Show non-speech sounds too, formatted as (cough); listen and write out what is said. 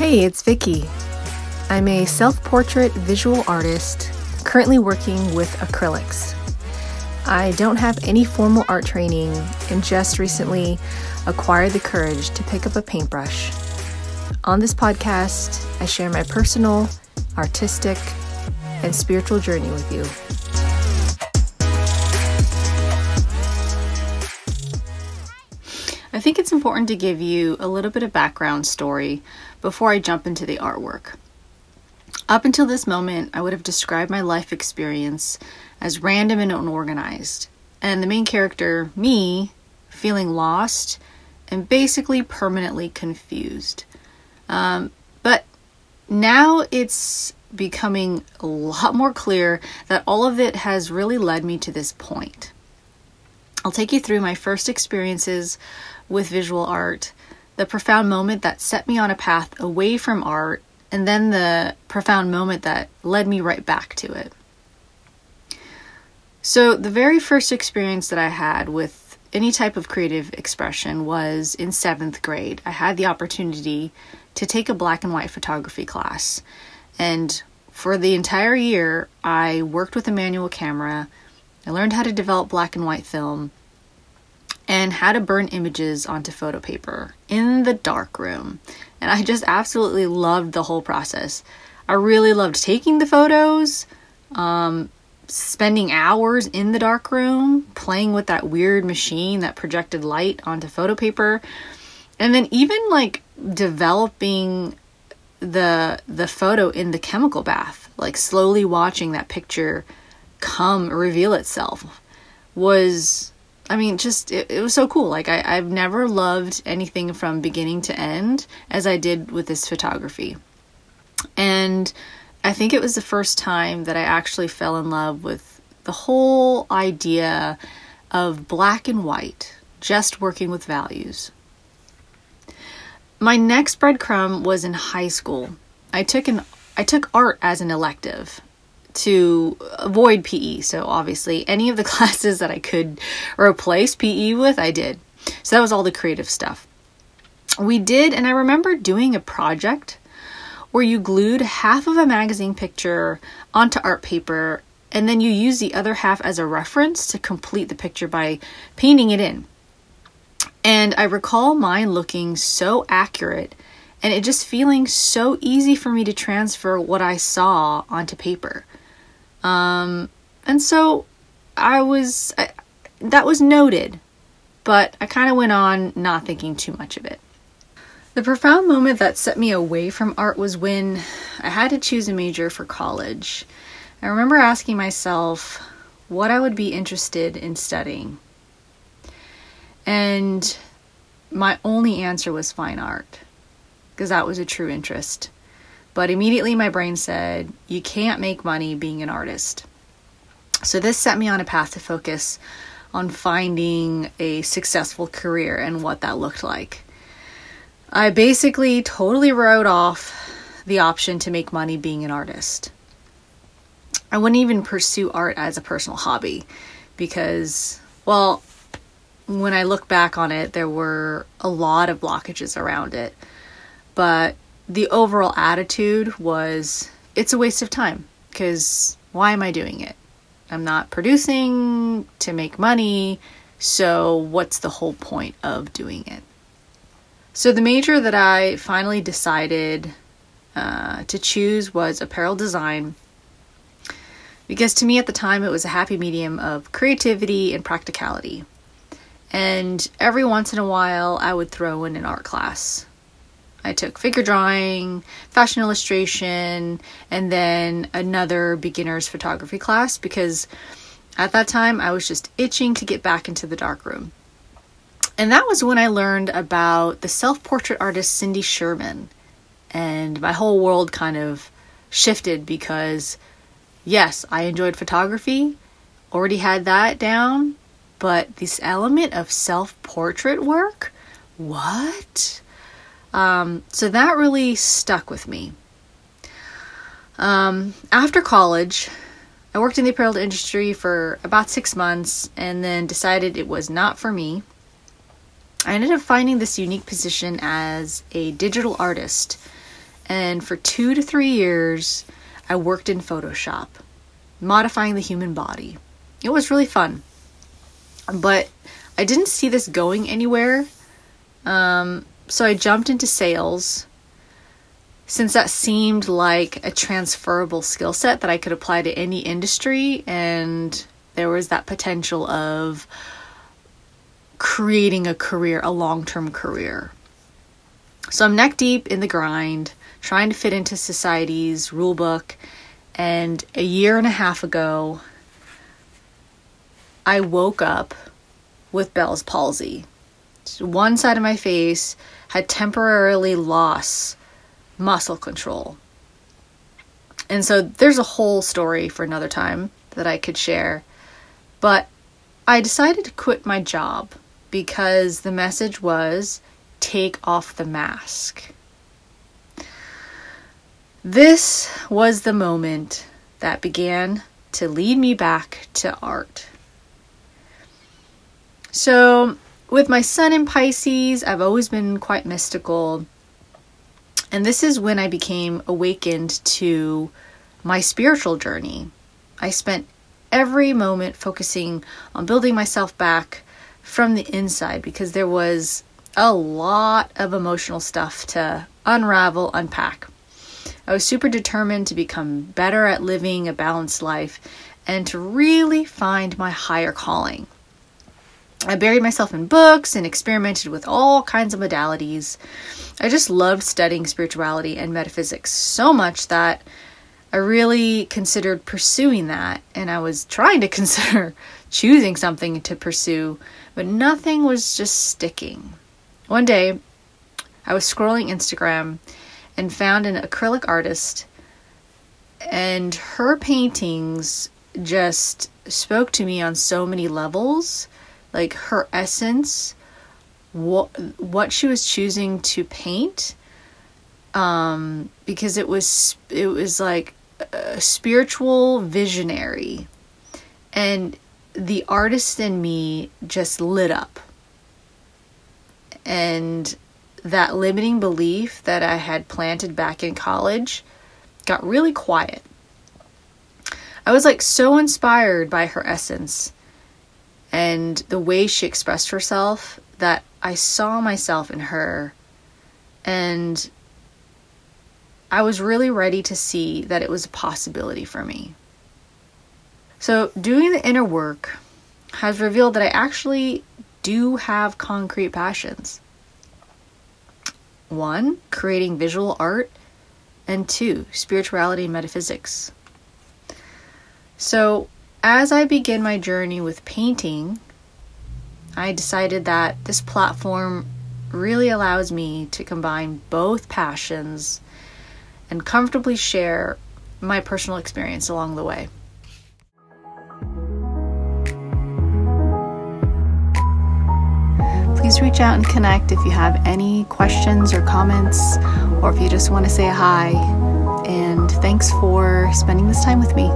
Hey, it's Vicky. I'm a self portrait visual artist currently working with acrylics. I don't have any formal art training and just recently acquired the courage to pick up a paintbrush. On this podcast, I share my personal, artistic, and spiritual journey with you. I think it's important to give you a little bit of background story before I jump into the artwork. Up until this moment, I would have described my life experience as random and unorganized, and the main character, me, feeling lost and basically permanently confused. Um, but now it's becoming a lot more clear that all of it has really led me to this point. I'll take you through my first experiences with visual art, the profound moment that set me on a path away from art, and then the profound moment that led me right back to it. So, the very first experience that I had with any type of creative expression was in seventh grade. I had the opportunity to take a black and white photography class. And for the entire year, I worked with a manual camera. I learned how to develop black and white film and how to burn images onto photo paper in the dark room. And I just absolutely loved the whole process. I really loved taking the photos, um, spending hours in the dark room, playing with that weird machine that projected light onto photo paper, and then even like developing the the photo in the chemical bath, like slowly watching that picture come reveal itself was I mean, just it, it was so cool. Like I, I've never loved anything from beginning to end as I did with this photography. And I think it was the first time that I actually fell in love with the whole idea of black and white, just working with values. My next breadcrumb was in high school. I took an I took art as an elective to avoid PE. So obviously, any of the (laughs) classes that I could replace PE with, I did. So that was all the creative stuff. We did, and I remember doing a project where you glued half of a magazine picture onto art paper and then you use the other half as a reference to complete the picture by painting it in. And I recall mine looking so accurate and it just feeling so easy for me to transfer what I saw onto paper. Um, and so I was, I, that was noted, but I kind of went on not thinking too much of it. The profound moment that set me away from art was when I had to choose a major for college. I remember asking myself what I would be interested in studying. And my only answer was fine art, because that was a true interest. But immediately my brain said, you can't make money being an artist. So this set me on a path to focus on finding a successful career and what that looked like. I basically totally wrote off the option to make money being an artist. I wouldn't even pursue art as a personal hobby because, well, when I look back on it, there were a lot of blockages around it. But the overall attitude was it's a waste of time because why am I doing it? I'm not producing to make money, so what's the whole point of doing it? So, the major that I finally decided uh, to choose was apparel design because to me at the time it was a happy medium of creativity and practicality. And every once in a while, I would throw in an art class. I took figure drawing, fashion illustration, and then another beginner's photography class because at that time I was just itching to get back into the darkroom. And that was when I learned about the self portrait artist Cindy Sherman. And my whole world kind of shifted because, yes, I enjoyed photography, already had that down, but this element of self portrait work? What? Um, so that really stuck with me. Um, after college, I worked in the apparel industry for about six months and then decided it was not for me. I ended up finding this unique position as a digital artist And for two to three years, I worked in Photoshop, modifying the human body. It was really fun. But I didn't see this going anywhere. Um, so I jumped into sales since that seemed like a transferable skill set that I could apply to any industry, and there was that potential of creating a career, a long term career. So I'm neck deep in the grind, trying to fit into society's rule book. And a year and a half ago, I woke up with Bell's palsy. One side of my face had temporarily lost muscle control. And so there's a whole story for another time that I could share. But I decided to quit my job because the message was take off the mask. This was the moment that began to lead me back to art. So, with my sun in Pisces, I've always been quite mystical. And this is when I became awakened to my spiritual journey. I spent every moment focusing on building myself back from the inside because there was a lot of emotional stuff to unravel, unpack. I was super determined to become better at living a balanced life and to really find my higher calling. I buried myself in books and experimented with all kinds of modalities. I just loved studying spirituality and metaphysics so much that I really considered pursuing that, and I was trying to (laughs) consider choosing something to pursue, but nothing was just sticking. One day, I was scrolling Instagram and found an acrylic artist, and her paintings just spoke to me on so many levels like her essence what what she was choosing to paint um because it was it was like a spiritual visionary and the artist in me just lit up and that limiting belief that I had planted back in college got really quiet. I was like so inspired by her essence and the way she expressed herself that I saw myself in her and I was really ready to see that it was a possibility for me. So, doing the inner work has revealed that I actually do have concrete passions. One, creating visual art, and two, spirituality and metaphysics. So, as I begin my journey with painting, I decided that this platform really allows me to combine both passions and comfortably share my personal experience along the way. Please reach out and connect if you have any questions or comments, or if you just want to say hi. And thanks for spending this time with me.